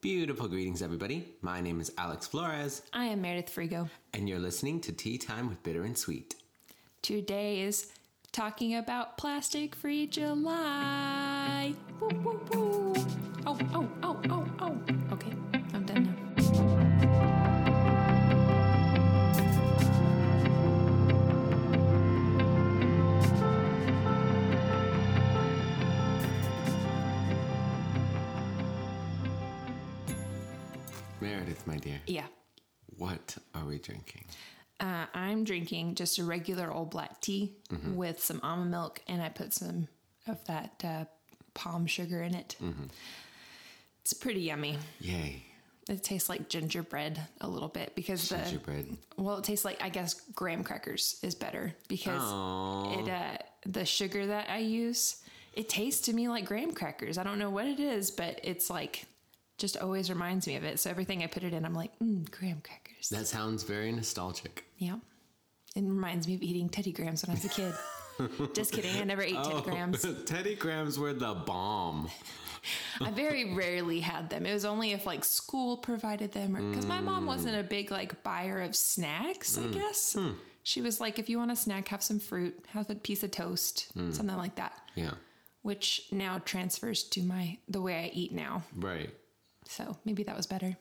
Beautiful greetings, everybody. My name is Alex Flores, I am Meredith Frigo. and you're listening to Tea Time with Bitter and Sweet. Today is talking about plastic free July. Woo, woo, woo. Oh, oh, oh, oh, oh. My dear, Yeah. what are we drinking? Uh, I'm drinking just a regular old black tea with some almond milk, and I put some of that uh, palm sugar in it. It's pretty yummy. Yay, It tastes like gingerbread a little bit because the gingerbread. well, it tastes like I guess graham crackers is better because Aw. it uh, the sugar that I use it tastes to me like graham crackers. I don't know what it is, but it's like just always reminds me of it. So everything I put it in, I'm like, mm, graham crackers. That sounds very nostalgic. yeah, it reminds me of eating Teddy Grahams when I was a kid. just kidding, I never ate Teddy oh, Grahams. Teddy Grahams were the bomb. I very rarely had them. It was only if like school provided them, or because my mom mm. wasn't a big like buyer of snacks. I mm. guess hmm. she was like, if you want a snack, have some fruit, have a piece of toast, hmm. something like that. Yeah, Which now transfers to my the way I eat now. right. So maybe that was better.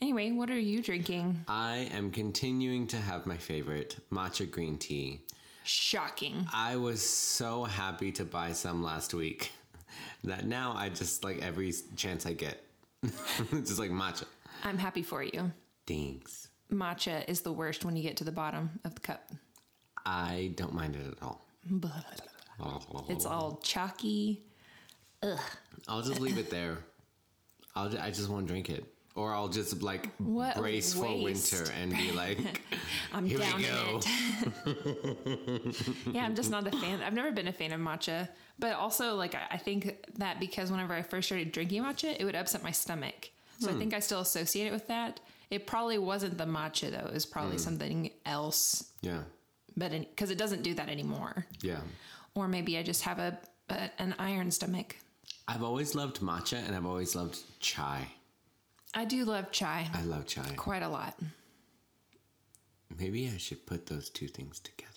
Anyway, what are you drinking? I am continuing to have my favorite matcha green tea. Shocking. I was so happy to buy some last week that now I just like every chance I get, It's just like matcha. I'm happy for you. Thanks. Matcha is the worst when you get to the bottom of the cup. I don't mind it at all. It's all chalky. I'll just leave it there. I'll I just won't drink it, or I'll just like What brace for winter and be like, I'm Here we down go. in it. yeah, I'm just not a fan. I've never been a fan of matcha, but also like I think that because whenever I first started drinking matcha, it would upset my stomach. So I hmm. think I still associate it with that. It probably wasn't the matcha though; it was probably hmm. something else. yeah, But because it doesn't do that anymore, yeah. or maybe I just have a, a an iron stomach. I've always loved matcha and I've always loved chai. I do love chai I love chai. quite a lot. Maybe I should put those two things together.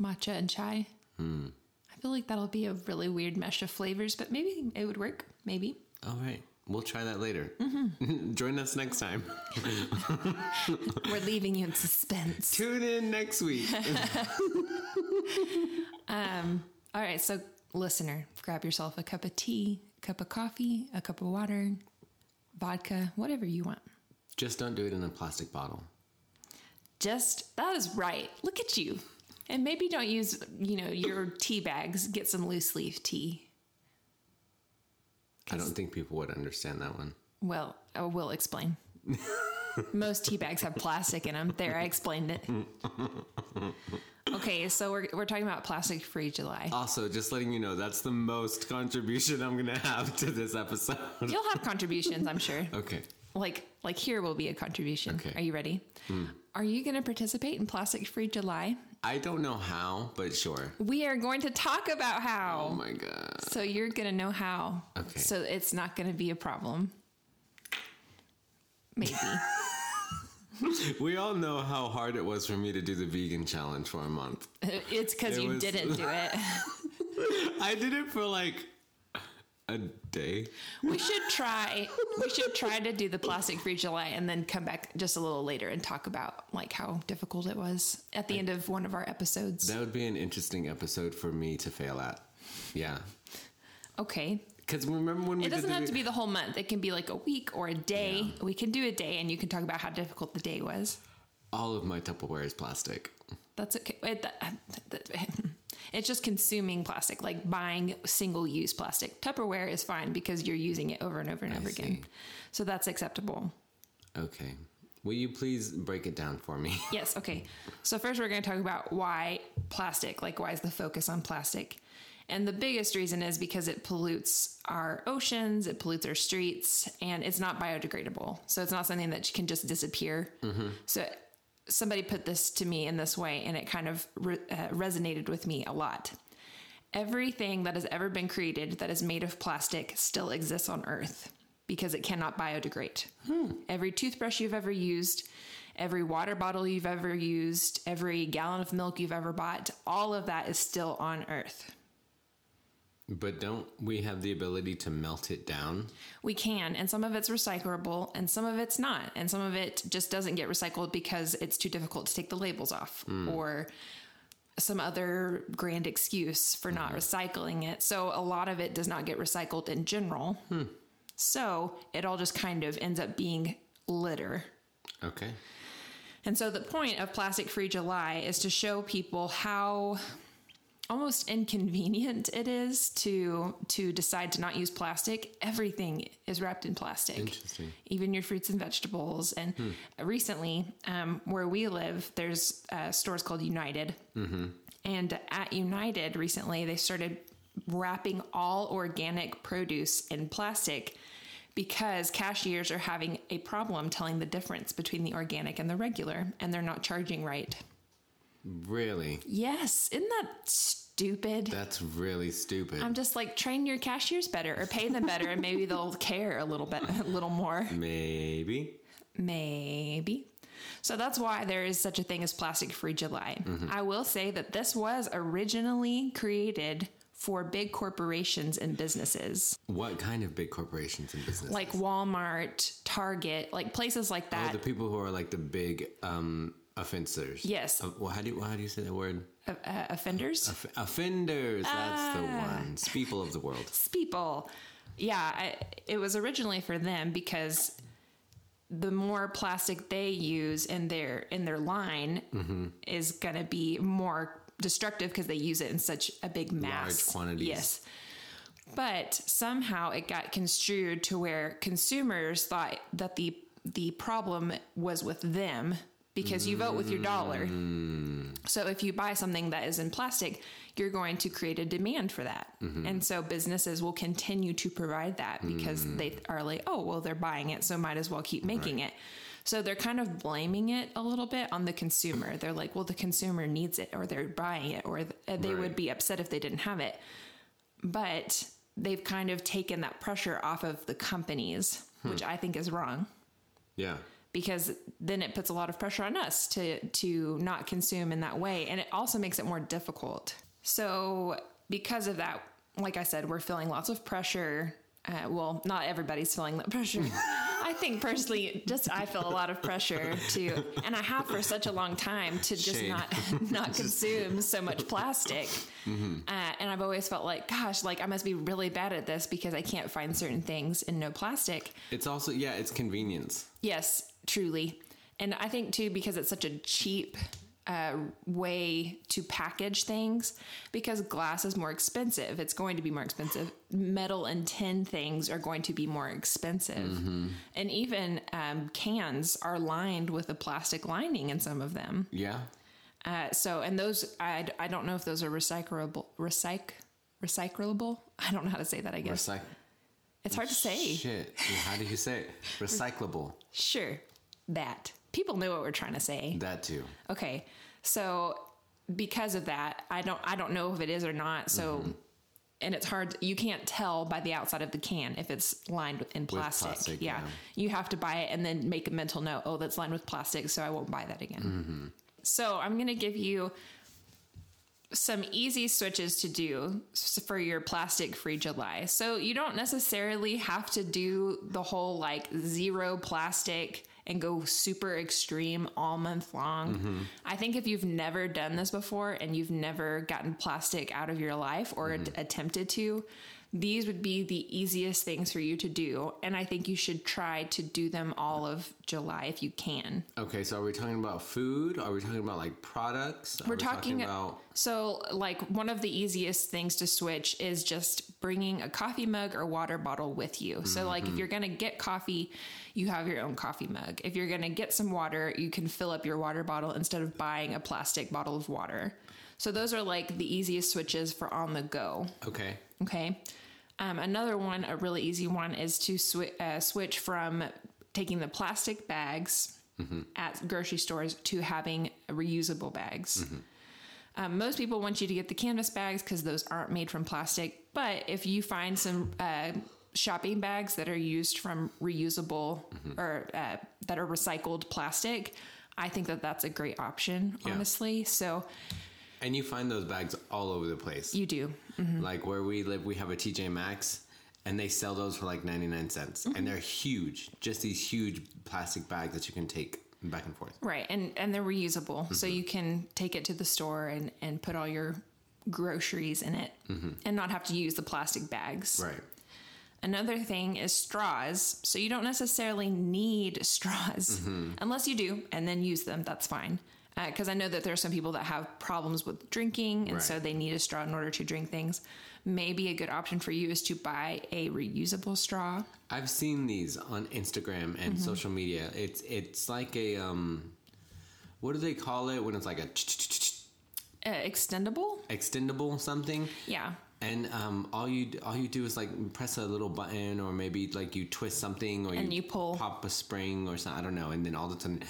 Matcha and chai. Hmm. I feel like that'll be a really weird mesh of flavors, but maybe it would work. Maybe. All right, we'll try that later. Mm-hmm. Join us next time. We're leaving you in suspense. Tune in next week. um, All right, so listener, grab yourself a cup of tea, a cup of coffee, a cup of water, vodka, whatever you want. just don't do it in a plastic bottle. Just that is right. Look at you. And maybe don't use, you know, your tea bags. Get some loose leaf tea. I don't think people would understand that one. Well, I will explain. Most tea bags have plastic in them. There, I explained it. Okay, so we're, we're talking about plastic free July. Also, just letting you know, that's the most contribution I'm gonna have to this episode. You'll have contributions, I'm sure. Okay. Like like here will be a contribution. Okay. Are you ready? Hmm. Are you going to participate in Plastic Free July? I don't know how, but sure. We are going to talk about how. Oh my god. so you're going to know how. Okay. So it's not going to be a problem. Maybe. We all know how hard it was for me to do the vegan challenge for a month. it's because It you was- didn't do it. I did it for like a day. We should try. We should try to do the Plastic Free July and then come back just a little later and talk about like how difficult it was at the end of one of our episodes. That would be an interesting episode for me to fail at. Yeah. Okay. Because remember when we It doesn't have the, to be the whole month. It can be like a week or a day. Yeah. We can do a day and you can talk about how difficult the day was. all of my Tupperware is plastic. That's okay. It, that- uh, that- it's just consuming plastic, like buying single use plastic. Tupperware is fine because you're using it over and over and I over again. see. So that's acceptable. Okay. Will you please break it down for me? Yes. Okay. So first, we're going to talk about why plastic. Like, why is the focus on plastic? And the biggest reason is because it pollutes our oceans, it pollutes our streets, and it's not biodegradable. So it's not something that can just disappear. So somebody put this to me in this way, and it kind of re- uh, resonated with me a lot. Everything that has ever been created that is made of plastic still exists on Earth because it cannot biodegrade. Every toothbrush you've ever used, every water bottle you've ever used, every gallon of milk you've ever bought, all of that is still on Earth. But don't we have the ability to melt it down? We can, and some of it's recyclable, and some of it's not, and some of it just doesn't get recycled because it's too difficult to take the labels off, hmm. or some other grand excuse for not mm-hmm. recycling it. So a lot of it does not get recycled in general. Hmm. So it all just kind of ends up being litter. Okay. And so the point of Plastic Free July is to show people how almost inconvenient it is to to decide to not use plastic. Everything is wrapped in plastic. Interesting. Even your fruits and vegetables. And recently, um, where we live, there's uh, stores called United. And at United recently, they started wrapping all organic produce in plastic because cashiers are having a problem telling the difference between the organic and the regular, and they're not charging right. Really? Yes, isn't that stupid? That's really stupid. I'm just like train your cashiers better or pay them better, and maybe they'll care a little bit, a little more. Maybe. Maybe. So that's why there is such a thing as Plastic Free July. I will say that this was originally created for big corporations and businesses What kind of big corporations and businesses? like Walmart, Target, like places like oh, that. the people who are like the big um offenders. Yes. Uh, well, how do you, how do you say that word? uh, offenders. Off- offenders. That's the Ah. ones. People of the world. people. Yeah, I, it was originally for them because the more plastic they use in their in their line Mm-hmm. is going to be more destructive because they use it in such a big mass Large quantities. Yes. But somehow it got construed to where consumers thought that the the problem was with them because you vote with your dollar. Mm. So if you buy something that is in plastic, you're going to create a demand for that. Mm-hmm. And so businesses will continue to provide that because mm. they are like, oh, well, they're buying it, so might as well keep making it. So they're kind of blaming it a little bit on the consumer. They're like, well, the consumer needs it, or they're buying it, or they Right. would be upset if they didn't have it. But they've kind of taken that pressure off of the companies, which hmm. I think is wrong Yeah. Because then it puts a lot of pressure on us to to not consume in that way. And it also makes it more difficult. So because of that like i said we're feeling lots of pressure uh, well not everybody's feeling that pressure i think personally just i feel a lot of pressure to and i have for such a long time to just Shade. not not consume so much plastic uh, and i've always felt like gosh like i must be really bad at this because i can't find certain things in no plastic It's also yeah, it's convenience. Yes, truly. And I think too, because it's such a cheap uh, way to package things, because glass is more expensive, it's going to be more expensive. Metal and tin things are going to be more expensive. And even um, cans are lined with a plastic lining in some of them. Yeah. Uh, so, and those, I, I don't know if those are recyclable, recyc, recyclable. I don't know how to say that, I guess. Recyc- it's hard to say. Shit. How do you say it? Recyclable. Sure, that. People know what we're trying to say. That too. Okay. So because of that, I don't I don't know if it is or not. So Mm-hmm. and it's hard you can't tell by the outside of the can if it's lined with in plastic. plastic, yeah. yeah. You have to buy it and then make a mental note, oh that's lined with plastic, so I won't buy that again. Mm-hmm. So I'm going to give you some easy switches to do for your plastic free July. So you don't necessarily have to do the whole like zero plastic and go super extreme all month long. Mm-hmm. I think if you've never done this before and you've never gotten plastic out of your life or at- attempted to, these would be the easiest things for you to do. And I think you should try to do them all of July if you can. Okay, so are we talking about food? Are we talking about like products? Are We're we talking, about so like one of the easiest things to switch is just bringing a coffee mug or water bottle with you. So mm-hmm. like if you're going to get coffee, you have your own coffee mug. If you're going to get some water, you can fill up your water bottle instead of buying a plastic bottle of water. So those are like the easiest switches for on the go. okay. Okay. Um, another one, a really easy one, is to uh, switch from taking the plastic bags at grocery stores to having reusable bags. Um, most people want you to get the canvas bags because those aren't made from plastic. But if you find some uh, shopping bags that are used from reusable Mm-hmm. or uh, that are recycled plastic, I think that that's a great option, Yeah. honestly. So And you find those bags all over the place. you do. Like where we live, we have a TJ Maxx, and they sell those for like ninety nine cents, Mm-hmm. and they're huge. Just these huge plastic bags that you can take back and forth. Right. And and they're reusable. So Mm-hmm. you can take it to the store and, and put all your groceries in it and not have to use the plastic bags. Mm-hmm. Right. Another thing is straws. So you don't necessarily need straws Mm-hmm. unless you do, and then use them. That's fine. Because I know that there are some people that have problems with drinking, and so they need a straw in order to drink things. Maybe a good option for you is to buy a reusable straw. I've seen these on Instagram and Mm-hmm. social media. It's it's like a um, what do they call it when it's like a Uh, extendable? extendable something? Yeah. And um, all you all you do is like press a little button, or maybe like you twist something, or And you pull. pop a spring, or something. I don't know. And then all of a sudden,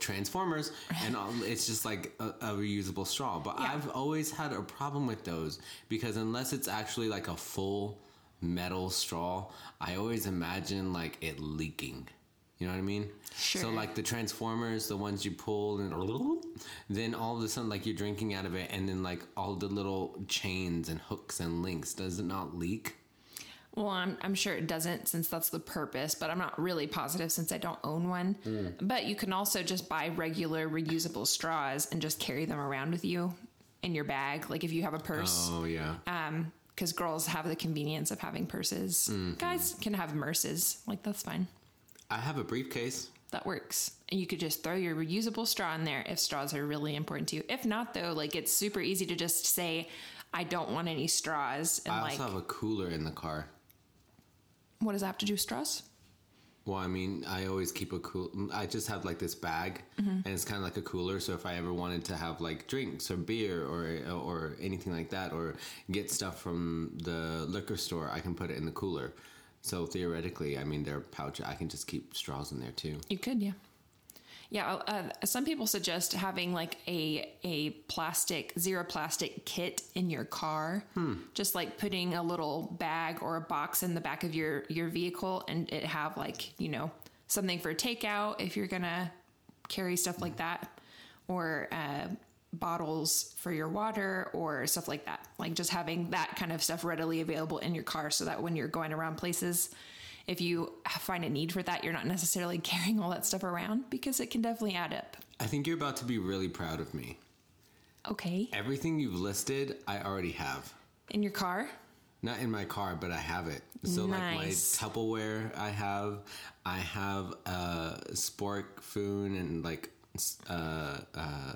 Transformers, and all, it's just like a, a reusable straw. But Yeah. I've always had a problem with those because unless it's actually like a full metal straw, I always imagine like it leaking. You know what I mean? Sure. So like the Transformers, the ones you pull and then all of a sudden like you're drinking out of it and then like all the little chains and hooks and links, does it not leak? Well, I'm, I'm sure it doesn't since that's the purpose, but I'm not really positive since I don't own one. Hmm. But you can also just buy regular reusable straws and just carry them around with you in your bag. Like if you have a purse, Oh yeah. because girls have the convenience of having purses. Mm-hmm. Guys can have merces. Like that's fine. I have a briefcase. That works. And you could just throw your reusable straw in there if straws are really important to you. If not, though, like it's super easy to just say, I don't want any straws. And I like, also have a cooler in the car. what does that have to do with straws? Well, I mean, I always keep a cool. I just have like this bag, mm-hmm. and it's kind of like a cooler. So if I ever wanted to have like drinks or beer or or anything like that, or get stuff from the liquor store, I can put it in the cooler. So theoretically, I mean, they're pouch. I can just keep straws in there too. You could, yeah. Yeah, uh, some people suggest having like a a plastic zero plastic kit in your car, just like putting a little bag or a box in the back of your your vehicle, and it have like you know something for takeout if you're gonna carry stuff like that, or uh, bottles for your water or stuff like that. Like just having that kind of stuff readily available in your car, so that when you're going around places if you find a need for that, you're not necessarily carrying all that stuff around because it can definitely add up. I think you're about to be really proud of me. Okay. Everything you've listed, I already have. In your car? Not in my car, but I have it. So like my Nice. Tupperware, I have. I have a spork spoon and like uh, uh,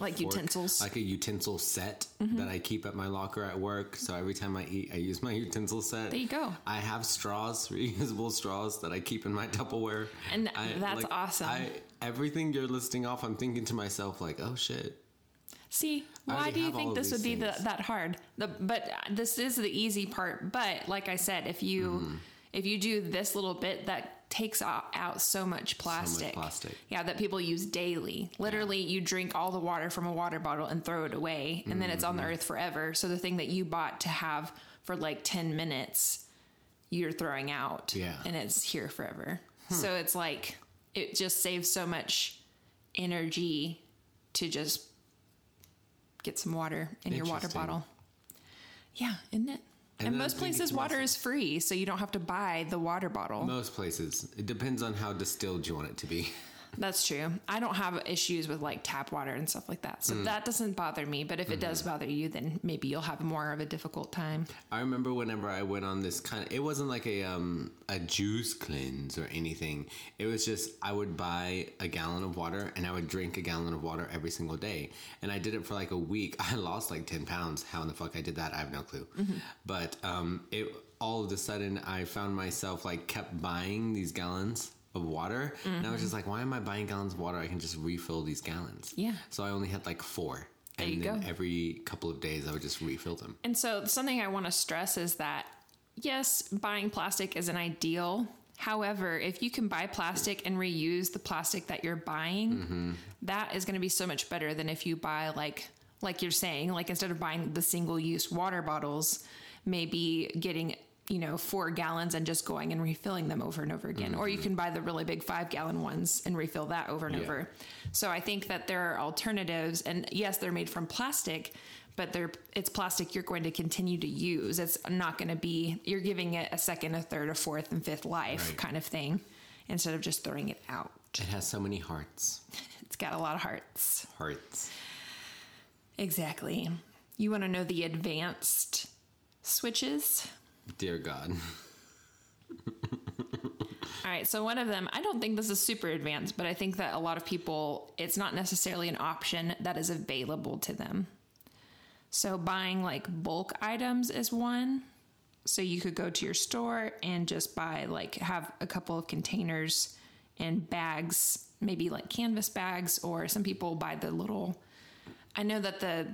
Like fork, utensils? like a utensil set Mm-hmm. that I keep at my locker at work. So every time I eat, I use my utensil set. There you go. I have straws, reusable straws that I keep in my Tupperware. And I, that's awesome. I, everything you're listing off, I'm thinking to myself like, oh shit. See, why do you think this would be the, that hard? The, but this is the easy part. But like I said, if you Mm-hmm. if you do this little bit, that takes out, so much plastic. plastic. Yeah, that people use daily. Literally, you drink all the water from a water bottle and throw it away, and then it's on the Mm-hmm. earth forever. So the thing that you bought to have for like ten minutes, you're throwing out. Yeah. and it's here forever. So it's like it just saves so much energy to just get some water in your water bottle. Yeah, isn't it? And And, most places, water is free, so you don't have to buy the water bottle. Most places. It depends on how distilled you want it to be. That's true. I don't have issues with like tap water and stuff like that, so Mm. that doesn't bother me. But if it does Mm-hmm. bother you, then maybe you'll have more of a difficult time. I remember whenever I went on this kind of, it wasn't like a um a juice cleanse or anything. It was just I would buy a gallon of water and I would drink a gallon of water every single day, and I did it for like a week. I lost like ten pounds. How in the fuck I did that? I have no clue. But um, it all of a sudden I found myself like kept buying these gallons of water, and I was just mm-hmm. like, why am I buying gallons of water? I can just refill these gallons. Yeah. So I only had like four. There and then go. every couple of days I would just refill them. And so, something I want to stress is that yes, buying plastic is an ideal. However, if you can buy plastic and reuse the plastic that you're buying, mm-hmm. that is going to be so much better than if you buy like like you're saying, like instead of buying the single use water bottles, maybe getting you know, four gallons and just going and refilling them over and over again. Or you mm-hmm. can buy the really big five gallon ones and refill that over and Yeah. over. So I think that there are alternatives. And yes, they're made from plastic, but they're it's plastic you're going to continue to use. It's not going to be you're giving it a second, a third, a fourth, and fifth life Right. kind of thing instead of just throwing it out. It has so many hearts. It's got a lot of hearts. Hearts. Exactly. You want to know the advanced switches? Dear God. All right, so one of them, I don't think this is super advanced, but I think that a lot of people, it's not necessarily an option that is available to them. So buying like bulk items is one. So you could go to your store and just buy, like, have a couple of containers and bags, maybe like canvas bags, or some people buy the little. I know that the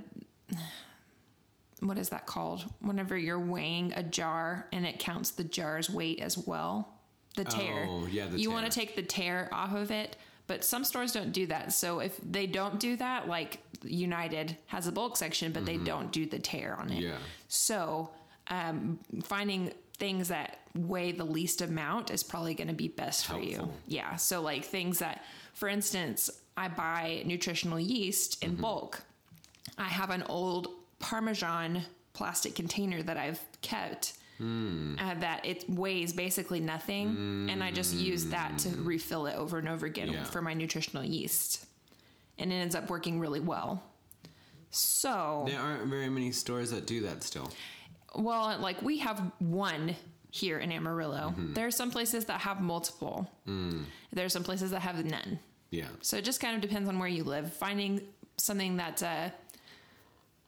what is that called? Whenever you're weighing a jar and it counts the jar's weight as well. The tare. Oh, yeah, the you want to take the tare off of it, but some stores don't do that. So if they don't do that, like United has a bulk section, but they don't do the tare on it. Mm-hmm. Yeah. So um, finding things that weigh the least amount is probably going to be best for you. Yeah. So like things that, for instance, I buy nutritional yeast Mm-hmm. in bulk. I have an old Parmesan plastic container that I've kept. Hmm. Uh, that it weighs basically nothing, and I just use that to refill it over and over again Yeah. for my nutritional yeast, and it ends up working really well. So, There aren't very many stores that do that still. well, like we have one here in Amarillo. Mm-hmm. There are some places that have multiple. Mm. There are some places that have none. Yeah. So it just kind of depends on where you live. Finding something that uh,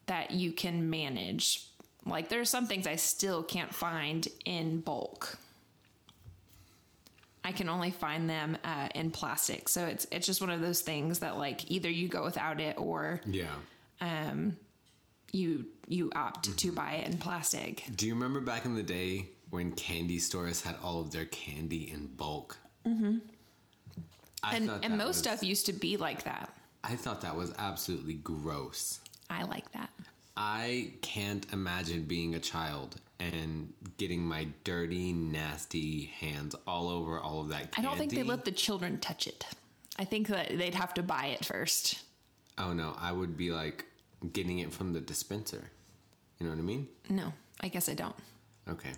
that you can manage. Like there are some things I still can't find in bulk. I can only find them uh, in plastic. So it's it's just one of those things that like either you go without it or Yeah. Um, you you opt to buy it in plastic. Do you remember back in the day when candy stores had all of their candy in bulk? Mm-hmm. I And and most was- stuff used to be like that. I thought that was absolutely gross. I like that. I can't imagine being a child and getting my dirty, nasty hands all over all of that I don't think they let the children touch it. I think that they'd have to buy it first. Oh no, I would be like getting it from the dispenser. You know what I mean? No, I guess I don't. Okay.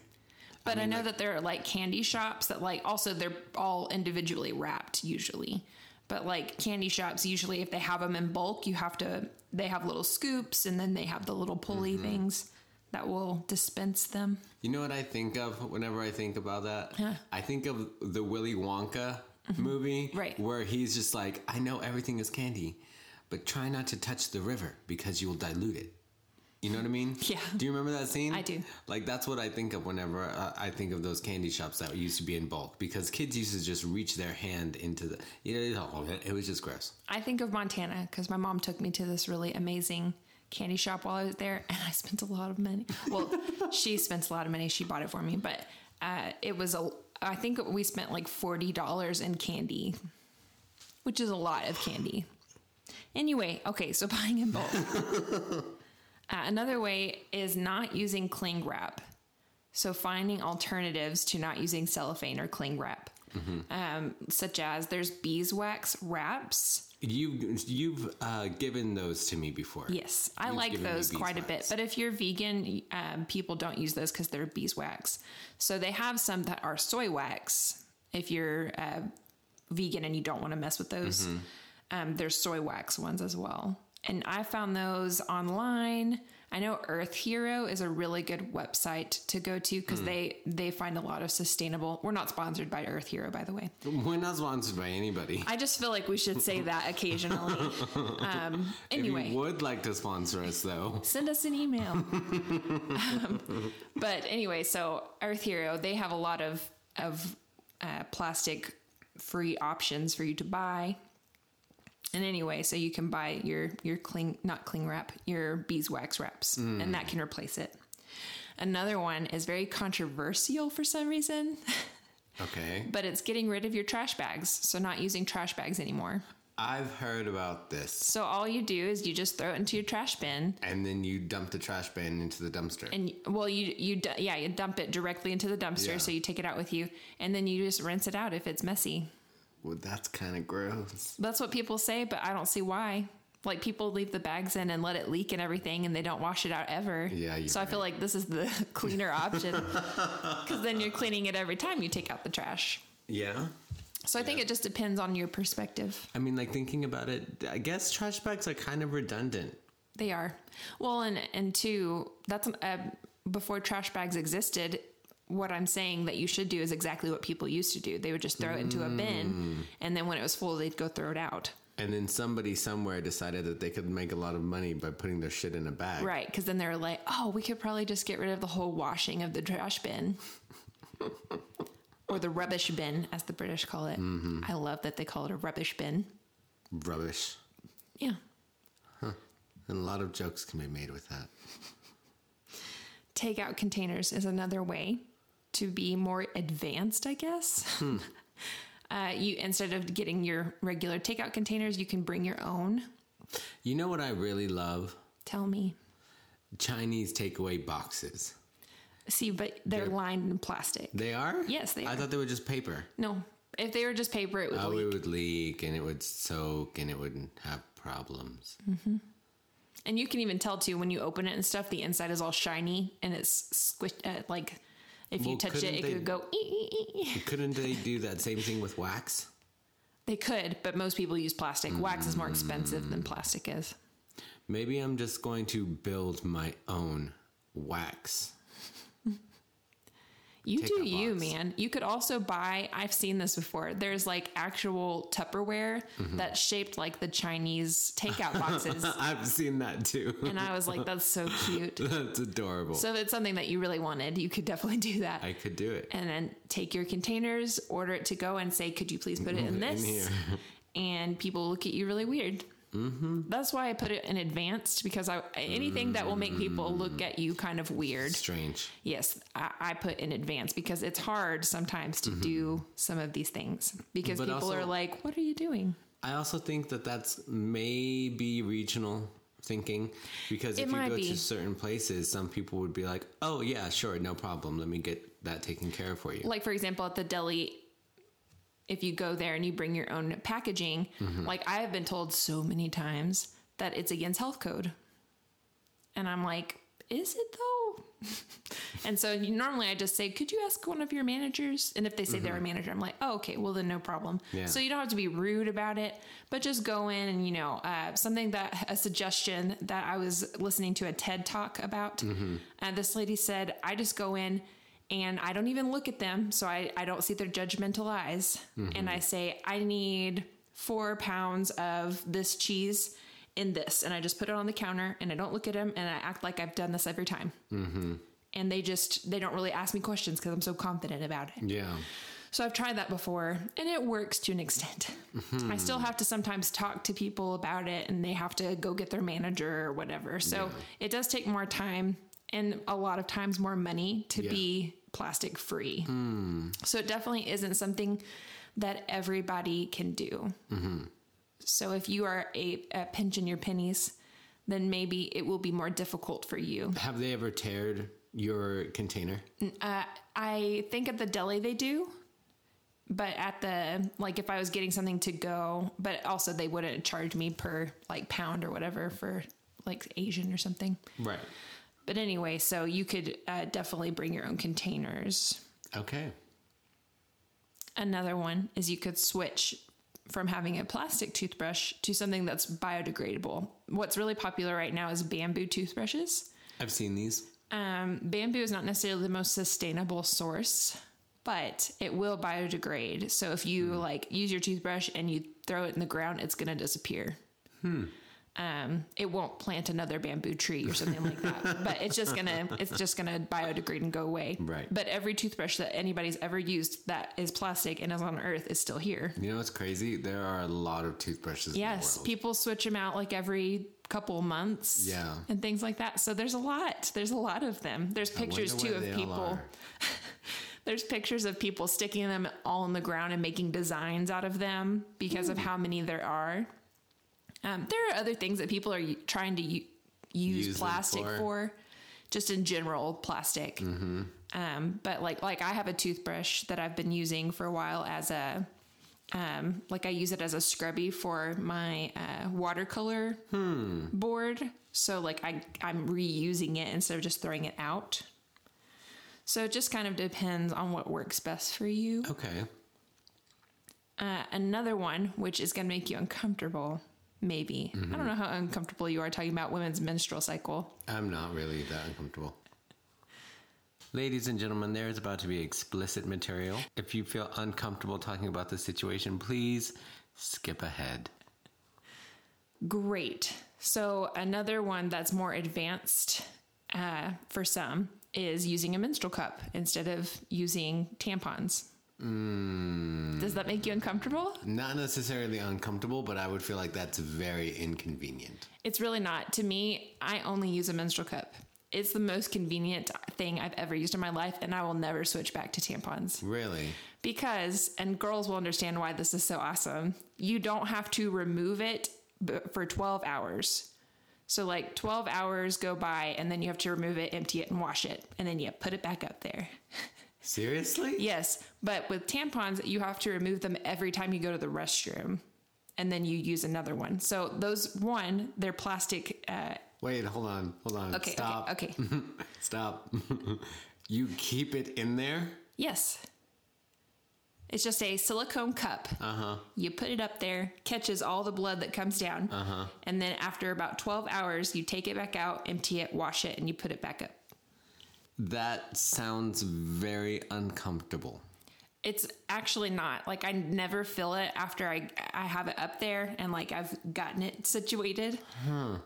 But I, mean, know like- that there are like candy shops that like also they're all individually wrapped usually. But like candy shops usually if they have them in bulk, you have to they have little scoops and then they have the little pulley Mm-hmm. things that will dispense them. You know what I think of whenever I think about that? Huh. I think of the Willy Wonka movie, Mm-hmm. Right. Where he's just like, I know everything is candy, but try not to touch the river because you will dilute it. You know what I mean? Yeah. Do you remember that scene? I do. Like that's what I think of whenever uh, I think of those candy shops that used to be in bulk because kids used to just reach their hand into the. You know, it was just gross. I think of Montana because my mom took me to this really amazing candy shop while I was there, and I spent a lot of money. Well, she spent a lot of money; she bought it for me, but uh, it was a. I think we spent like forty dollars in candy, which is a lot of candy. Anyway, okay, so buying in bulk. uh, another way is not using cling wrap. So finding alternatives to not using cellophane or cling wrap, um, such as there's beeswax wraps. You you've uh, given those to me before. Yes, I You've like those quite a bit. But if you're vegan, um, people don't use those because they're beeswax. So they have some that are soy wax. If you're uh, vegan and you don't want to mess with those, Mm-hmm. um, there's soy wax ones as well. And I found those online. I know Earth Hero is a really good website to go to because they they find a lot of sustainable. We're not sponsored by Earth Hero, by the way. We're not sponsored by anybody. I just feel like we should say that occasionally. Um, anyway, If you would like to sponsor us, though, send us an email. um, but anyway, so Earth Hero, they have a lot of of uh, plastic free options for you to buy. And anyway, so you can buy your your cling not cling wrap, your beeswax wraps, and that can replace it. Another one is very controversial for some reason, okay. but it's getting rid of your trash bags. So not using trash bags anymore. I've heard about this. So all you do is you just throw it into your trash bin, And then you dump the trash bin into the dumpster. and well, you you yeah you dump it directly into the dumpster, Yeah. so you take it out with you, and then you just rinse it out if it's messy. Well, that's kind of gross. That's what people say, but I don't see why. Like people leave the bags in and let it leak and everything, and they don't wash it out ever. Yeah, So I feel like this is the cleaner option because then you're cleaning it every time you take out the trash. Yeah. So I think it just depends on your perspective. I mean, like thinking about it, I guess trash bags are kind of redundant. They are. Well, and and two, that's uh, before trash bags existed. What I'm saying that you should do is exactly what people used to do. They would just throw it into a bin, mm. and then when it was full, they'd go throw it out. And then somebody somewhere decided that they could make a lot of money by putting their shit in a bag. Right, because then they're like, oh, we could probably just get rid of the whole washing of the trash bin. or the rubbish bin, as the British call it. Mm-hmm. I love that they call it a rubbish bin. Rubbish. Yeah. And a lot of jokes can be made with that. Takeout containers is another way to be more advanced, I guess. uh, you instead of getting your regular takeout containers, you can bring your own. You know what I really love? Tell me. Chinese takeaway boxes. See, but they're They're- lined in plastic. They are? Yes, they I are. thought they were just paper. No, if they were just paper, it would Oh, leak. it would leak and it would soak and it would have problems. And you can even tell too when you open it and stuff, the inside is all shiny and it's squished. Uh, like if you touch it, it they- could go. "Ee, ee, ee, ee." Couldn't they do that same thing with wax? They could, but most people use plastic. Wax is more expensive than mm. plastic is. Maybe I'm just going to build my own wax. You do you, man. You could also buy. I've seen this before. There's like actual Tupperware Mm-hmm. that's shaped like the Chinese takeout boxes, I've seen that too. and I was like, that's so cute. That's adorable. So if it's something that you really wanted, you could definitely do that. I could do it. and then take your containers, order it to go, and say, "Could you please put it in in this?" here. and people look at you really weird. Mm-hmm. That's why I put it in advanced because I anything that will make people look at you kind of weird. Strange. Yes, I, I put in advance because it's hard sometimes to do some of these things because Mm-hmm. But people also- are like, "What are you doing?" I also think that that's maybe regional thinking because It if you go be. to certain places, some people would be like, "Oh yeah, sure, no problem. Let me get that taken care of for you." Like for example, at the deli, if you go there and you bring your own packaging, Mm-hmm. like I have been told so many times that it's against health code, and I'm like, is it though? and so you, normally I just say, could you ask one of your managers? And if they say they're a manager, I'm like, oh, okay, well then no problem. Mm-hmm. Yeah. So you don't have to be rude about it, but just go in and you know uh, something that a suggestion that I was listening to a TED talk about. Mm-hmm. Uh, this lady said, I just go in and I don't even look at them, so I, I don't see their judgmental eyes, Mm-hmm. and I say, I need four pounds of this cheese in this, and I just put it on the counter, and I don't look at them, and I act like I've done this every time. Mm-hmm. And they just they don't really ask me questions because I'm so confident about it. yeah. So I've tried that before and it works to an extent. I still have to sometimes talk to people about it and they have to go get their manager or whatever. So it does take more time and a lot of times more money to Yeah. be plastic free. So it definitely isn't something that everybody can do. So if you are a, a pinch in your pennies, then maybe it will be more difficult for you. Have they ever tared your container? Uh, I think at the deli they do, but at the like if I was getting something to go, but also they wouldn't charge me per like pound or whatever for like Asian or something. Right. But anyway, so you could uh, definitely bring your own containers. Okay. Another one is you could switch from having a plastic toothbrush to something that's biodegradable. What's really popular right now is bamboo toothbrushes. I've seen these. Um, bamboo is not necessarily the most sustainable source, but it will biodegrade. So if you like use your toothbrush and you throw it in the ground, it's going to disappear. Um, it won't plant another bamboo tree or something like that, but it's just gonna it's just gonna biodegrade and go away. Right. But every toothbrush that anybody's ever used that is plastic and is on Earth is still here. You know what's crazy? There are a lot of toothbrushes Yes, in the world. people switch them out like every couple months. Yeah. And things like that. So there's a lot. There's a lot of them. There's pictures too of people. There's pictures of people sticking them all in the ground and making designs out of them because of how many there are. Um, there are other things that people are trying to u- use, Use plastic for. for. just in general plastic. Um, but like like I have a toothbrush that I've been using for a while as a um, like I use it as a scrubby for my uh, watercolor board. So like I I'm reusing it instead of just throwing it out. So it just kind of depends on what works best for you. Okay. Uh, another one, which is going to make you uncomfortable, maybe. I don't know how uncomfortable you are talking about women's menstrual cycle. I'm not really that uncomfortable. Ladies and gentlemen, there is about to be explicit material. If you feel uncomfortable talking about the situation, please skip ahead. Great. So another one that's more advanced uh, for some is using a menstrual cup instead of using tampons. Mm. Does that make you uncomfortable? Not necessarily uncomfortable, but I would feel like that's very inconvenient. It's really not. To me, I only use a menstrual cup. It's the most convenient thing I've ever used in my life, and I will never switch back to tampons. Really? Because, and girls will understand why this is so awesome, you don't have to remove it for 12 hours. So, like 12 hours go by, and then you have to remove it, empty it, and wash it, and then you put it back up there. Seriously? Yes, but with tampons, you have to remove them every time you go to the restroom, and then you use another one. So, those one, they're plastic. Uh, Wait, hold on. Hold on. okay, Stop. okay, okay. Stop. you keep it in there? Yes. It's just a silicone cup. Uh huh. You put it up there, catches all the blood that comes down. Uh-huh. And then after about 12 hours, you take it back out, empty it, wash it, and you put it back up. That sounds very uncomfortable. It's actually not. Like I never feel it after I I have it up there and like I've gotten it situated.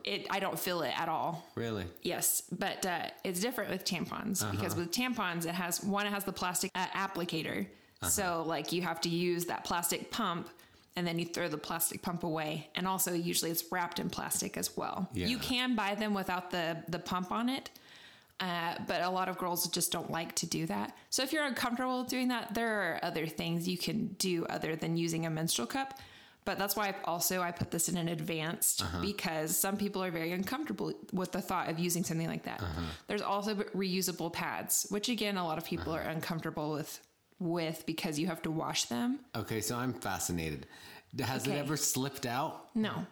It I don't feel it at all. Really? Yes, but uh, it's different with tampons because with tampons it has one it has the plastic uh, applicator. So like you have to use that plastic pump and then you throw the plastic pump away and also usually it's wrapped in plastic as well. You can buy them without the the pump on it. Uh, but a lot of girls just don't like to do that. So if you're uncomfortable doing that, there are other things you can do other than using a menstrual cup. But that's why I've also I put this in an advanced uh-huh. because some people are very uncomfortable with the thought of using something like that. Uh-huh. There's also reusable pads, which again a lot of people uh-huh. are uncomfortable with with because you have to wash them. Okay, so I'm fascinated. Has it ever slipped out? No.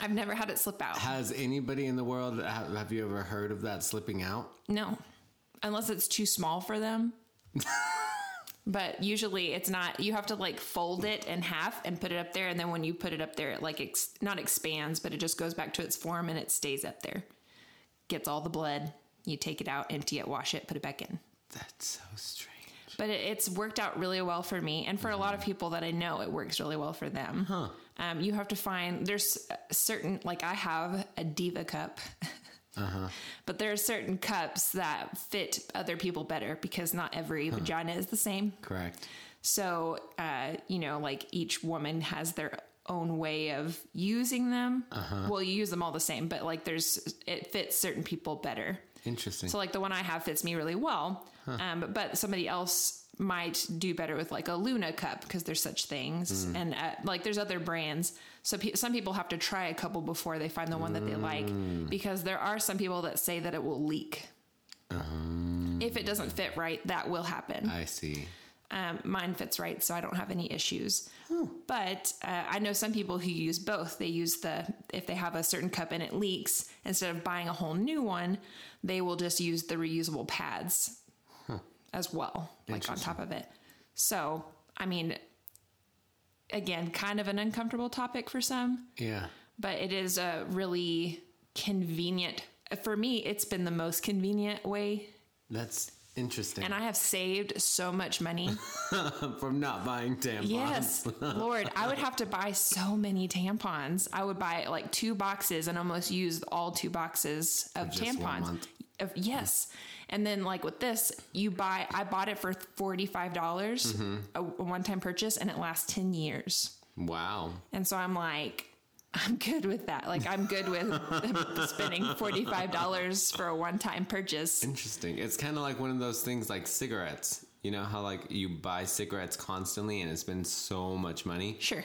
I've never had it slip out. Has anybody in the world, have, have you ever heard of that slipping out? No, unless it's too small for them. but usually it's not. You have to like fold it in half and put it up there, and then when you put it up there, it like ex- not expands, but it just goes back to its form and it stays up there. Gets all the blood. You take it out, empty it, wash it, put it back in. That's so strange. But it, it's worked out really well for me, and for a lot of people that I know, it works really well for them. Um, you have to find there's certain like I have a diva cup, but there are certain cups that fit other people better because not every vagina is the same. Correct. So uh, you know, like each woman has their own way of using them. Well, you use them all the same, but like there's it fits certain people better. Interesting. So like the one I have fits me really well, um, but somebody else might do better with like a Luna cup because there's such things, and uh, like there's other brands. So pe- some people have to try a couple before they find the one that they like because there are some people that say that it will leak. If it doesn't fit right, that will happen. I see. Um, mine fits right, so I don't have any issues. But uh, I know some people who use both. They use the if they have a certain cup and it leaks, instead of buying a whole new one, they will just use the reusable pads as well, like on top of it. So, I mean, again, kind of an uncomfortable topic for some, Yeah. but it is a really convenient. For me, it's been the most convenient way, That's interesting. and I have saved so much money. From not buying tampons. Yes, Lord, I would have to buy so many tampons. I would buy like two boxes and almost use all two boxes of tampons. Of, yes, and then like with this, you buy. I bought it for forty five dollars, Mm-hmm. a, a one time purchase, and it lasts ten years. Wow. And so I'm like, I'm good with that. Like I'm good with spending forty five dollars for a one time purchase. Interesting. It's kind of like one of those things like cigarettes. You know how like you buy cigarettes constantly and it's been so much money? Sure.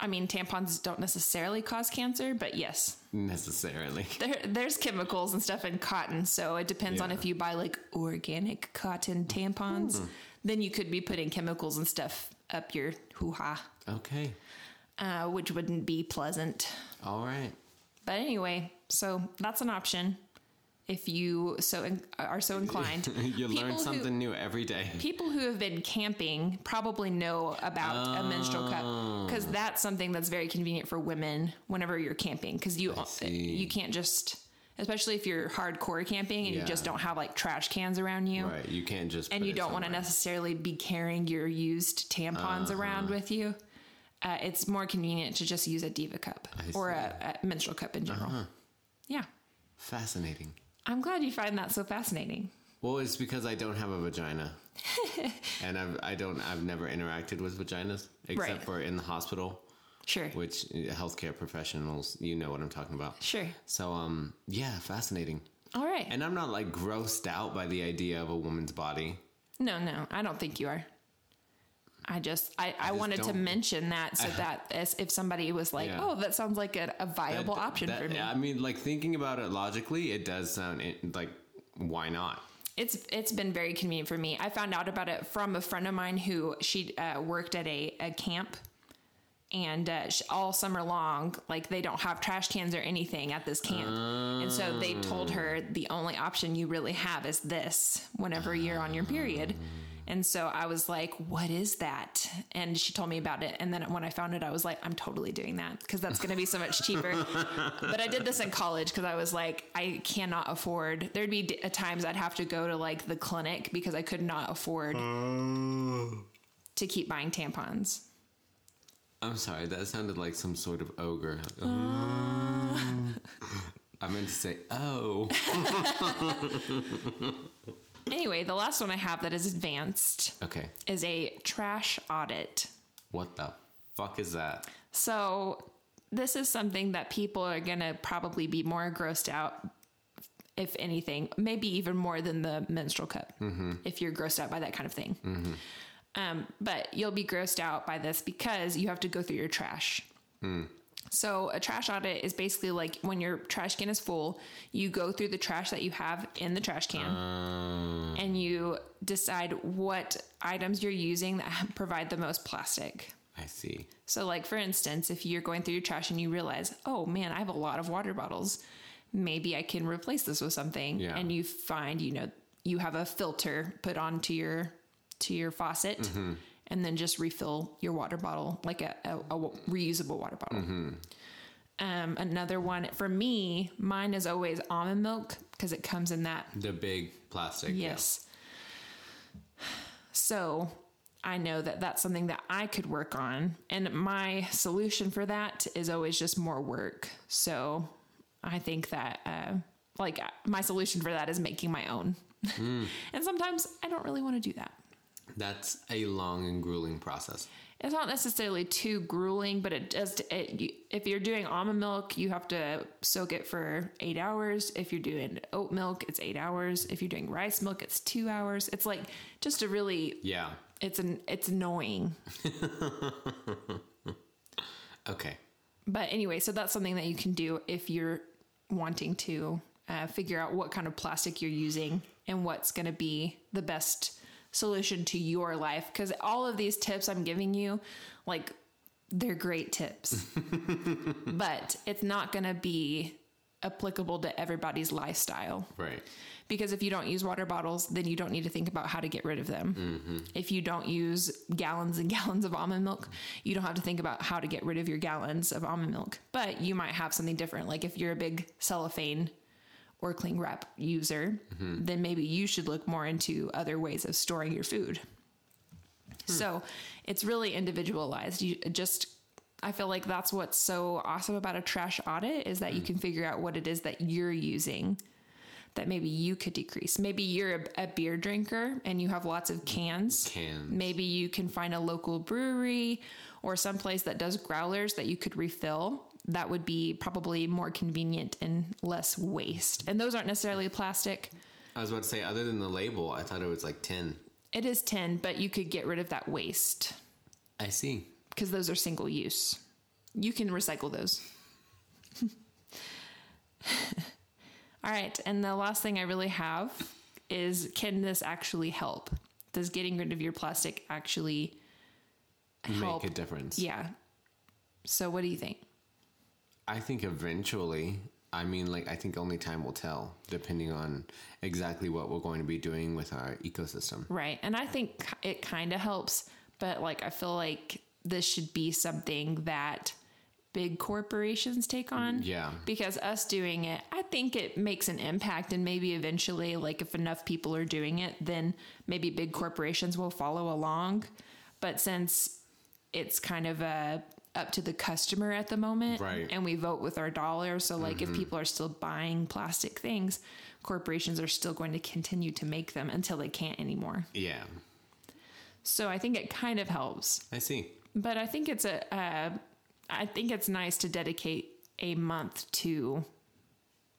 I mean, tampons don't necessarily cause cancer, but yes, Necessarily. there, there's chemicals and stuff in cotton. So it depends on if you buy like organic cotton tampons, hmm. then you could be putting chemicals and stuff up your hoo ha, Okay. Uh, which wouldn't be pleasant. All right. But anyway, so that's an option if you so in, are so inclined. you People learn who- something new every day. People who have been camping probably know about a menstrual cup because that's something that's very convenient for women whenever you're camping because you you can't just especially if you're hardcore camping and you just don't have like trash cans around you Right. You can't just. and you don't want to necessarily be carrying your used tampons Uh-huh. around with you. Uh, it's more convenient to just use a diva cup I or. Uh-huh. a, a menstrual cup in general. Yeah. Fascinating. I'm glad you find that so fascinating. Well, it's because I don't have a vagina, and I've I don't I've never interacted with vaginas except Right. for in the hospital, Sure. which uh, healthcare professionals you know what I'm talking about. Sure. So um yeah, fascinating. All right. And I'm not like grossed out by the idea of a woman's body. no, no, I don't think you are. I just, I, I, just wanted to mention that so that as if somebody was like, Yeah. oh, that sounds like a, a viable That- option that- for me. Yeah, I mean, like thinking about it logically, it does sound in- like why not? It's it's been very convenient for me. I found out about it from a friend of mine who she uh, worked at a, a camp, and uh, sh all summer long, like they don't have trash cans or anything at this camp, and so they told her the only option you really have is this whenever you're on your period. And so I was like, "What is that?" And she told me about it. And then when I found it, I was like, "I'm totally doing that because that's going to be so much cheaper." but I did this in college because I was like, I cannot afford. There'd be d- times I'd have to go to like the clinic because I could not afford to keep buying tampons. I'm sorry, that sounded like some sort of ogre. Uh. I meant to say, oh. Anyway, the last one I have that is advanced Okay. is a trash audit. What the fuck is that? So, this is something that people are going to probably be more grossed out, if anything, maybe even more than the menstrual cup, mm-hmm. if you're grossed out by that kind of thing. Mm-hmm. Um, but you'll be grossed out by this because you have to go through your trash. Hmm. So, a trash audit is basically like when your trash can is full, you go through the trash that you have in the trash can Um, and you decide what items you're using that provide the most plastic. I see. So, like for instance, if you're going through your trash and you realize, oh man, I have a lot of water bottles, maybe I can replace this with something. Yeah. And you find, you know, you have a filter put onto your to your faucet, Mm-hmm. And then just refill your water bottle like a, a, a reusable water bottle. Mm-hmm. Um, another one for me, mine is always almond milk because it comes in that The big plastic. yeah. Yes. So I know that that's something that I could work on. And my solution for that is always just more work. So I think that, uh, like, my solution for that is making my own. and sometimes I don't really want to do that. That's a long and grueling process. It's not necessarily too grueling, but it does. It, you, if you're doing almond milk, you have to soak it for eight hours. If you're doing oat milk, it's eight hours. If you're doing rice milk, it's two hours. It's like just a really Yeah. it's an it's annoying Okay. but anyway so that's something that you can do if you're wanting to uh, figure out what kind of plastic you're using and what's going to be the best solution to your life because all of these tips i'm giving you like they're great tips but it's not going to be applicable to everybody's lifestyle Right. because if you don't use water bottles, then you don't need to think about how to get rid of them. Mm-hmm. If you don't use gallons and gallons of almond milk, you don't have to think about how to get rid of your gallons of almond milk. But you might have something different. Like if you're a big cellophane or cling wrap user, mm-hmm. then maybe you should look more into other ways of storing your food. Hmm. So it's really individualized. You just I feel like that's what's so awesome about a trash audit is that you hmm. can figure out what it is that you're using that maybe you could decrease. Maybe you're a, a beer drinker and you have lots of cans. Cans. Maybe you can find a local brewery or someplace that does growlers that you could refill. That would be probably more convenient and less waste. And those aren't necessarily plastic. I was about to say, other than the label, I thought it was like tin. It is tin, but you could get rid of that waste I see. because those are single use. You can recycle those. All right, and the last thing I really have is can this actually help? Does getting rid of your plastic actually help? Make a difference. Yeah. So what do you think? I think eventually, I mean, like, I think only time will tell, depending on exactly what we're going to be doing with our ecosystem. Right. And I think it kind of helps, but like I feel like this should be something that big corporations take on. Mm, yeah. Because us doing it, I think it makes an impact and maybe eventually like if enough people are doing it, then maybe big corporations will follow along. But since it's kind of a up to the customer at the moment Right. and we vote with our dollar, so like if people are still buying plastic things, corporations are still going to continue to make them until they can't anymore. Yeah. So I think it kind of helps. I see. But I think it's a, uh, I think it's nice to dedicate a month to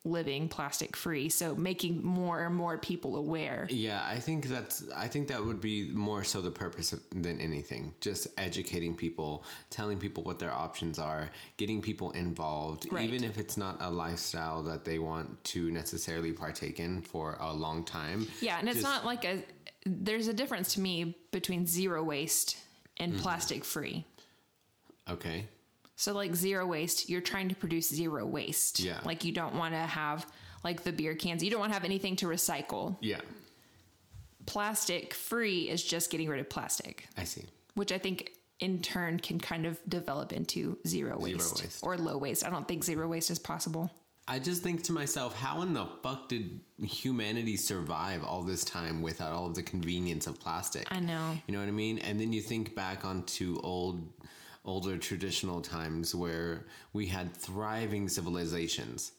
living plastic free. So making more and more people aware. Yeah, I think that's. I think that would be more so the purpose of, than anything. Just educating people, telling people what their options are, getting people involved, Right. even if it's not a lifestyle that they want to necessarily partake in for a long time. Yeah, and it's not like a. There's a difference to me between zero waste and mm-hmm. plastic free. Okay. So like zero waste, you're trying to produce zero waste. Yeah. Like you don't want to have like the beer cans. You don't want to have anything to recycle. Yeah, Plastic free is just getting rid of plastic. I see. which I think in turn can kind of develop into zero waste, waste. or low waste. I don't think zero waste is possible. I just think to myself, how in the fuck did humanity survive all this time without all of the convenience of plastic? I know. You know what I mean? And then you think back onto old, older traditional times where we had thriving civilizations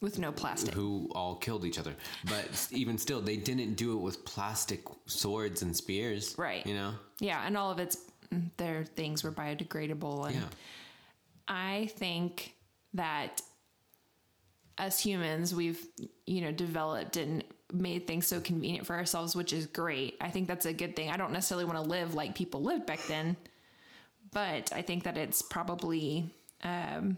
With no plastic. who all killed each other. But even still, they didn't do it with plastic swords and spears. Right. You know? Yeah, and all of its mm, their things were biodegradable and Yeah. I think that as humans we've you know developed and made things so convenient for ourselves which is great. I think that's a good thing. I don't necessarily want to live like people lived back then, but I think that it's probably um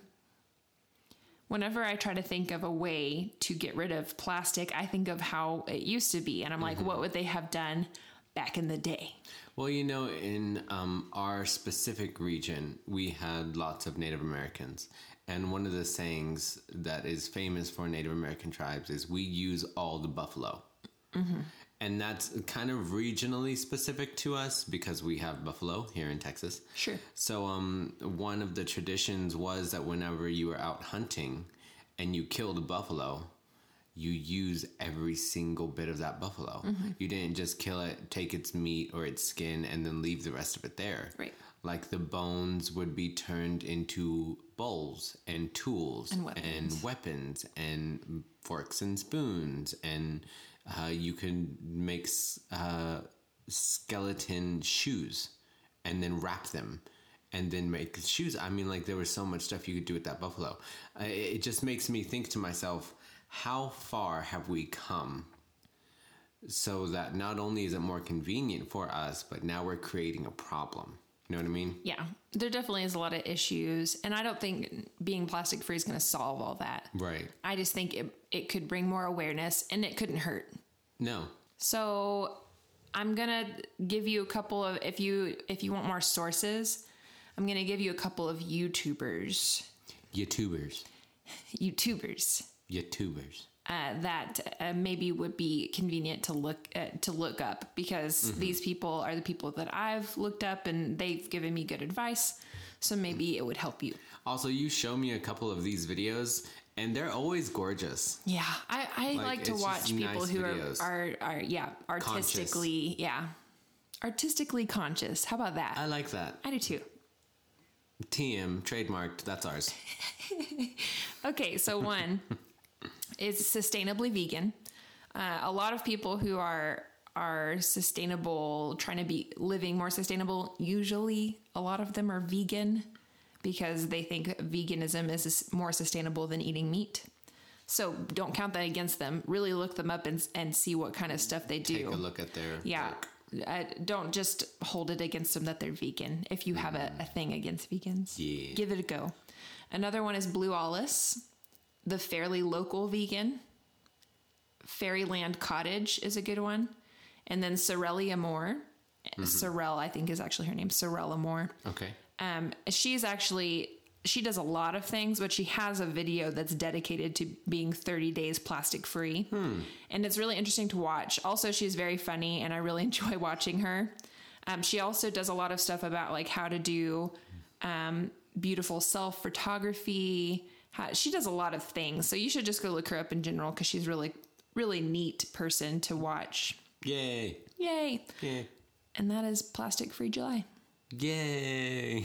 whenever I try to think of a way to get rid of plastic, I think of how it used to be and I'm like what would they have done back in the day? Well, you know, in um, our specific region, we had lots of Native Americans. And one of the sayings that is famous for Native American tribes is we use all the buffalo. And that's kind of regionally specific to us because we have buffalo here in Texas. Sure. So, um, one of the traditions was that whenever you were out hunting and you killed a buffalo, you use every single bit of that buffalo. You didn't just kill it, take its meat or its skin, and then leave the rest of it there. Right. Like the bones would be turned into bowls and tools And weapons. and weapons and forks and spoons and uh, you can make uh, skeleton shoes and then wrap them and then make shoes. I mean like there was so much stuff you could do with that buffalo. Uh, it it just makes me think to myself how far have we come so that not only is it more convenient for us but now we're creating a problem you know what i mean? Yeah, there definitely is a lot of issues, and I don't think being plastic free is going to solve all that. right. I just think it it could bring more awareness, and it couldn't hurt. no. So I'm gonna give you a couple of if you if you want more sources, I'm gonna give you a couple of YouTubers, youtubers. YouTubers. Youtubers uh, that uh, maybe would be convenient to look at, to look up because these people are the people that I've looked up and they've given me good advice. So maybe it would help you. also you show me a couple of these videos and they're always gorgeous Yeah, I, I like, to watch people nice who videos. are, are are yeah artistically yeah artistically conscious. How about that? i like that I do too. tm trademarked that's ours Okay, so one is sustainably vegan. Uh, a lot of people who are are sustainable, trying to be living more sustainable, usually a lot of them are vegan because they think veganism is more sustainable than eating meat. So don't count that against them. Really look them up and, and see what kind of stuff they do. Take a look at their Yeah. work. Uh, don't just hold it against them that they're vegan. If you have a, a thing against vegans, Yeah. give it a go. Another one is Blue Alice, the fairly local vegan. Fairyland Cottage is a good one. And then Sorelli Amore. Sorelle, I think, is actually her name. Sorelle Amore. Okay. Um, she's actually she does a lot of things, but she has a video that's dedicated to being 30 days plastic free, and it's really interesting to watch. Also, she's very funny, and I really enjoy watching her. Um, she also does a lot of stuff about like how to do um, beautiful self photography. How, she does a lot of things, so you should just go look her up in general because she's really really neat person to watch. Yay. Yay! Yay. And that is Plastic Free July. Yay.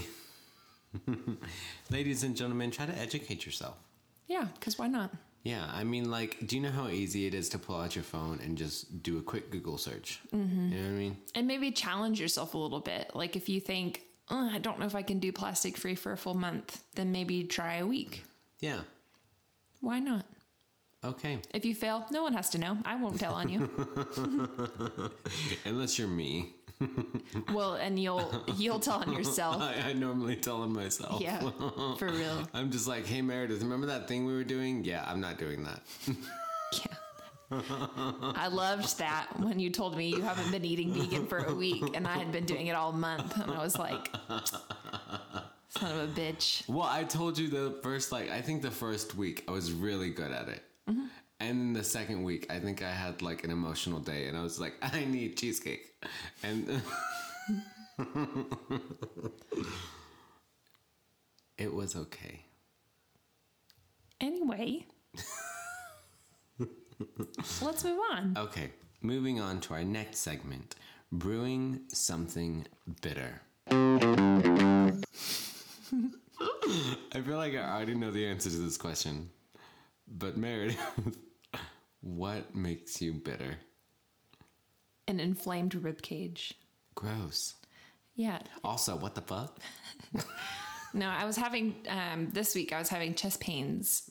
Ladies and gentlemen, try to educate yourself. Yeah, because why not? Yeah, I mean, like, do you know how easy it is to pull out your phone and just do a quick Google search? Mm-hmm. You know what I mean? and maybe challenge yourself a little bit. Like if you think, oh, I don't know if I can do plastic free for a full month, then maybe try a week. Yeah. Why not? Okay. If you fail, no one has to know. I won't tell on you. Unless you're me. well, and you'll you'll tell on yourself. I, I normally tell on myself. Yeah, for real. I'm just like, hey, Meredith, remember that thing we were doing? Yeah, I'm not doing that. Yeah. I loved that when you told me you haven't been eating vegan for a week and I had been doing it all month. And I was like, son of a bitch. Well, I told you the first, like, I think the first week I was really good at it. Mm-hmm. And then the second week, I think I had like an emotional day and I was like, I need cheesecake. And it was okay. Anyway, let's move on. Okay, moving on to our next segment brewing something bitter. I feel like I already know the answer to this question, but Meredith, what makes you bitter? An inflamed rib cage. Gross. Yeah. Also, what the fuck? No, I was having um, this week. I was having chest pains,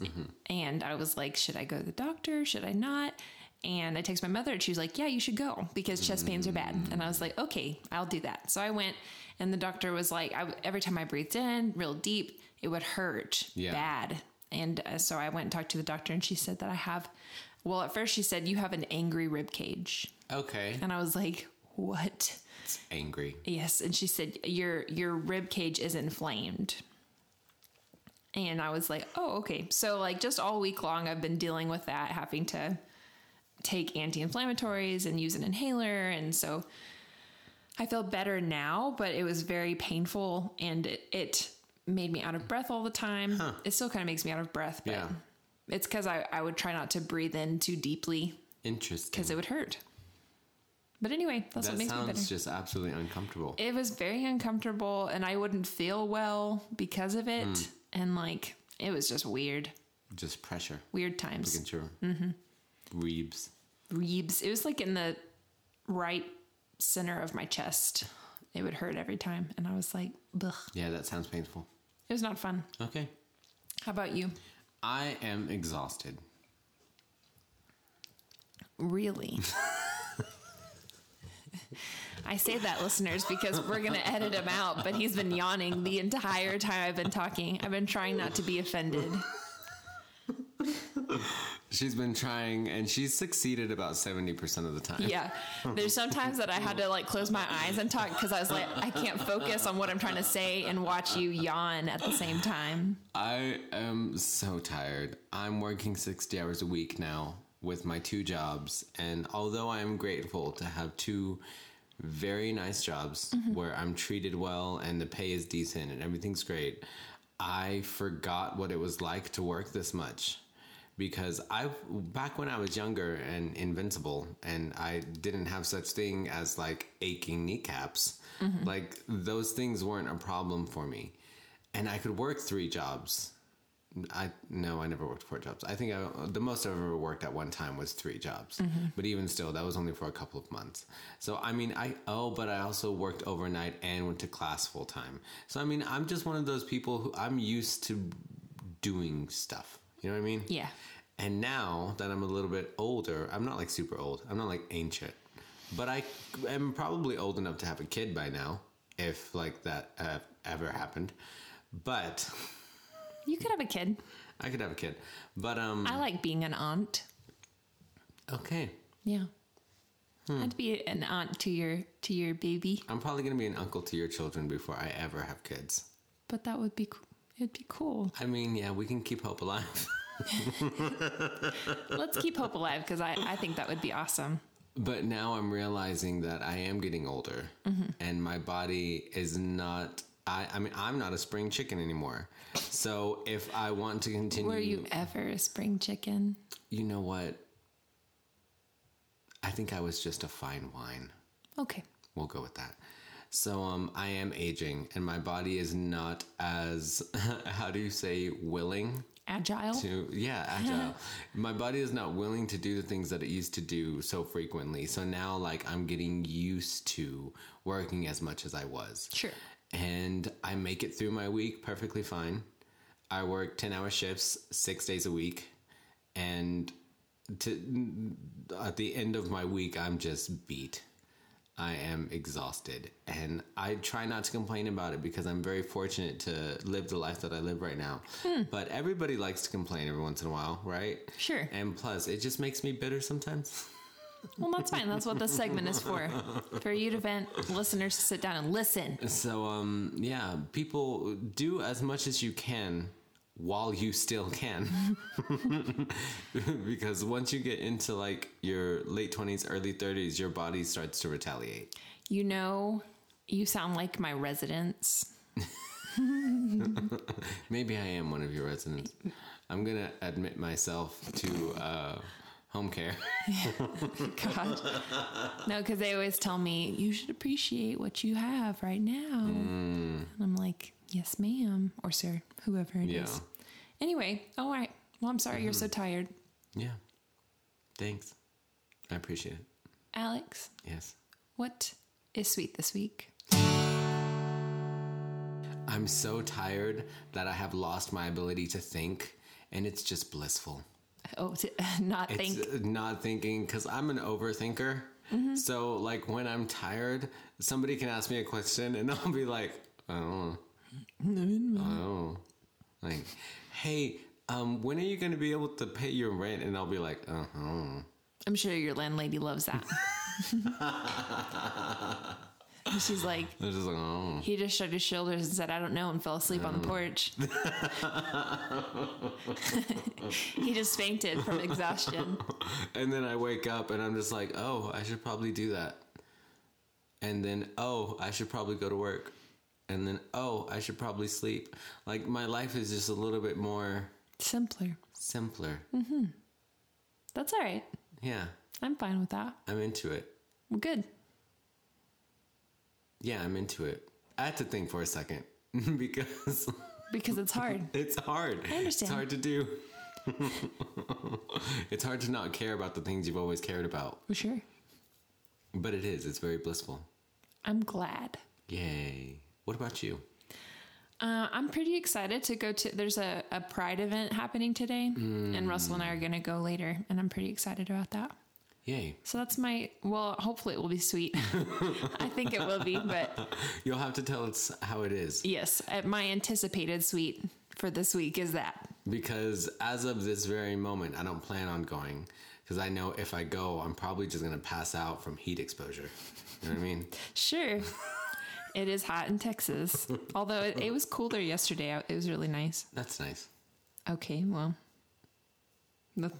and I was like, "Should I go to the doctor? Should I not?" And I text my mother, and she was like, "Yeah, you should go because chest pains are bad." And I was like, "Okay, I'll do that." So I went, and the doctor was like, I, "Every time I breathed in real deep, it would hurt Yeah. bad." And uh, so I went and talked to the doctor, and she said that I have. Well, at first she said you have an angry rib cage, Okay. and I was like, "What?" It's angry. Yes, and she said your your rib cage is inflamed. And I was like, "Oh, okay." So like just all week long I've been dealing with that, having to take anti-inflammatories and use an inhaler and so I feel better now, but it was very painful and it, it made me out of breath all the time. It still kind of makes me out of breath, but Yeah. it's cuz I I would try not to breathe in too deeply Interesting. cuz it would hurt. But anyway, that's That what makes me better sounds just absolutely uncomfortable. it was very uncomfortable and I wouldn't feel well because of it. Hmm. And like, it was just weird, just pressure weird times. against your Mm-hmm. reebs. Reebs. It was like in the right center of my chest. It would hurt every time. And I was like, Ugh. Yeah, that sounds painful. It was not fun. Okay. How about you? I am exhausted. Really? I say that, listeners, because we're going to edit him out, but he's been yawning the entire time I've been talking. I've been trying not to be offended. She's been trying and she's succeeded about 70% of the time. Yeah. There's sometimes that I had to like close my eyes and talk because I was like, I can't focus on what I'm trying to say and watch you yawn at the same time. I am so tired. I'm working 60 hours a week now with my two jobs. And although I am grateful to have two very nice jobs mm-hmm. where I'm treated well and the pay is decent and everything's great, I forgot what it was like to work this much. Because I, back when I was younger and invincible, and I didn't have such thing as like aching kneecaps, mm-hmm. like those things weren't a problem for me, and I could work three jobs I no, I never worked four jobs. I think I, the most I've ever worked at one time was three jobs. Mm-hmm. But even still, that was only for a couple of months. So I mean, I oh, but I also worked overnight and went to class full time. So I mean, I'm just one of those people who I'm used to doing stuff. You know what I mean? Yeah. And now that I'm a little bit older, I'm not like super old. I'm not like ancient, but I am probably old enough to have a kid by now, if like that uh, ever happened. But You could have a kid. I could have a kid. But um, I like being an aunt. okay, Yeah. Hmm. I'd be an aunt to your to your baby, I'm probably gonna be an uncle to your children before I ever have kids. but that would be co- it'd be cool. I mean, yeah, we can keep hope alive. Let's keep hope alive because I I think that would be awesome. But now I'm realizing that I am getting older mm-hmm. and my body is not I, I mean I'm not a spring chicken anymore. So if I want to continue Were you ever a spring chicken? you know what? I think I was just a fine wine. Okay. We'll go with that. So um I am aging and my body is not as how do you say willing? Agile. to yeah agile. My body is not willing to do the things that it used to do so frequently. So now like i'm getting used to working as much as i was. Sure. and i make it through my week perfectly fine. I work 10 hour shifts six days a week. And to at the end of my week i'm just beat I am exhausted and I try not to complain about it because I'm very fortunate to live the life that I live right now. But everybody likes to complain every once in a while, right? Sure. And plus, it just makes me bitter sometimes. Well, that's fine. That's what this segment is for. For you to vent, listeners to sit down and listen. So, um, yeah, people do as much as you can while you still can. because once you get into like your late 20s, early 30s, your body starts to retaliate. You know, you sound like my residents. Maybe I am one of your residents. I'm gonna admit myself to uh, home care. God. No, because they always tell me, you should appreciate what you have right now. And I'm like, yes, ma'am. Or sir, whoever it is. Yeah. Anyway, all right. Well, I'm sorry you're so tired. yeah. Thanks. I appreciate it. Alex, Yes. what is sweet this week? I'm so tired that I have lost my ability to think, and it's just blissful. Oh, not think. uh, not thinking because I'm an overthinker. So, like, when I'm tired, somebody can ask me a question, and I'll be like, I don't know. Oh. Like, hey, um, when are you going to be able to pay your rent? And I'll be like, uh huh. I'm sure your landlady loves that. And She's like, just like, oh. he just shrugged his shoulders and said, I don't know, and fell asleep on the porch. he just fainted from exhaustion. And then I wake up and I'm just like, oh, I should probably do that. And then, oh, I should probably go to work. And then, oh, I should probably sleep. Like, my life is just a little bit more Simpler. simpler. Mm-hmm that's all right. Yeah, I'm fine with that. I'm into it. Good. Yeah, I'm into it. I had to think for a second because Because it's hard. it's hard. I understand. It's hard to do. it's hard to not care about the things you've always cared about. For sure. But it is. It's very blissful. I'm glad. Yay. What about you? Uh, I'm pretty excited to go to. There's a, a Pride event happening today, and Russell and I are going to go later, and I'm pretty excited about that. Yay. So that's my. Well, hopefully it will be sweet. I think it will be, but You'll have to tell us how it is. yes, uh, my anticipated sweet for this week is that. Because as of this very moment, I don't plan on going. Because I know if I go, I'm probably just going to pass out from heat exposure. You know what I mean? Sure. it is hot in Texas. Although it, it was cooler yesterday. It was really nice. That's nice. Okay, well.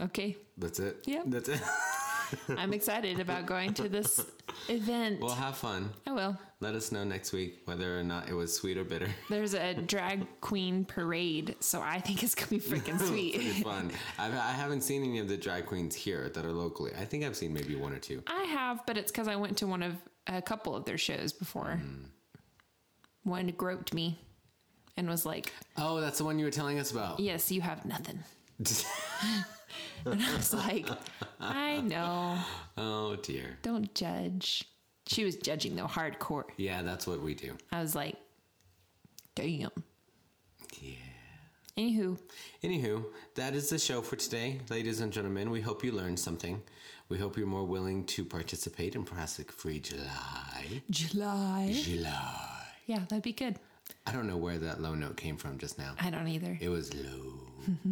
Okay. That's it? Yeah. That's it. I'm excited about going to this event. well, have fun. I will. Let us know next week whether or not it was sweet or bitter. There's a drag queen parade, so I think it's gonna be freaking Pretty sweet. fun. I've, I haven't seen any of the drag queens here that are locally. I think I've seen maybe one or two. I have, but it's because I went to one of a couple of their shows before. Hmm. One groped me. and was like, Oh, that's the one you were telling us about. Yes, you have nothing. and I was like, I know. oh dear. Don't judge. She was judging though, hardcore. Yeah, that's what we do. I was like, damn. Yeah. Anywho, Anywho, that is the show for today, ladies and gentlemen. We hope you learned something. We hope you're more willing to participate in Plastic Free July. July. July. Yeah, that'd be good. I don't know where that low note came from just now. I don't either. It was low.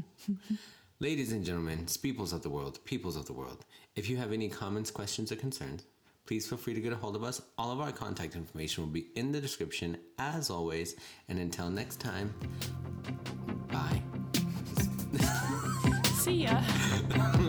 Ladies and gentlemen, peoples of the world, peoples of the world, if you have any comments, questions, or concerns, please feel free to get a hold of us. All of our contact information will be in the description as always. And until next time, bye. See ya.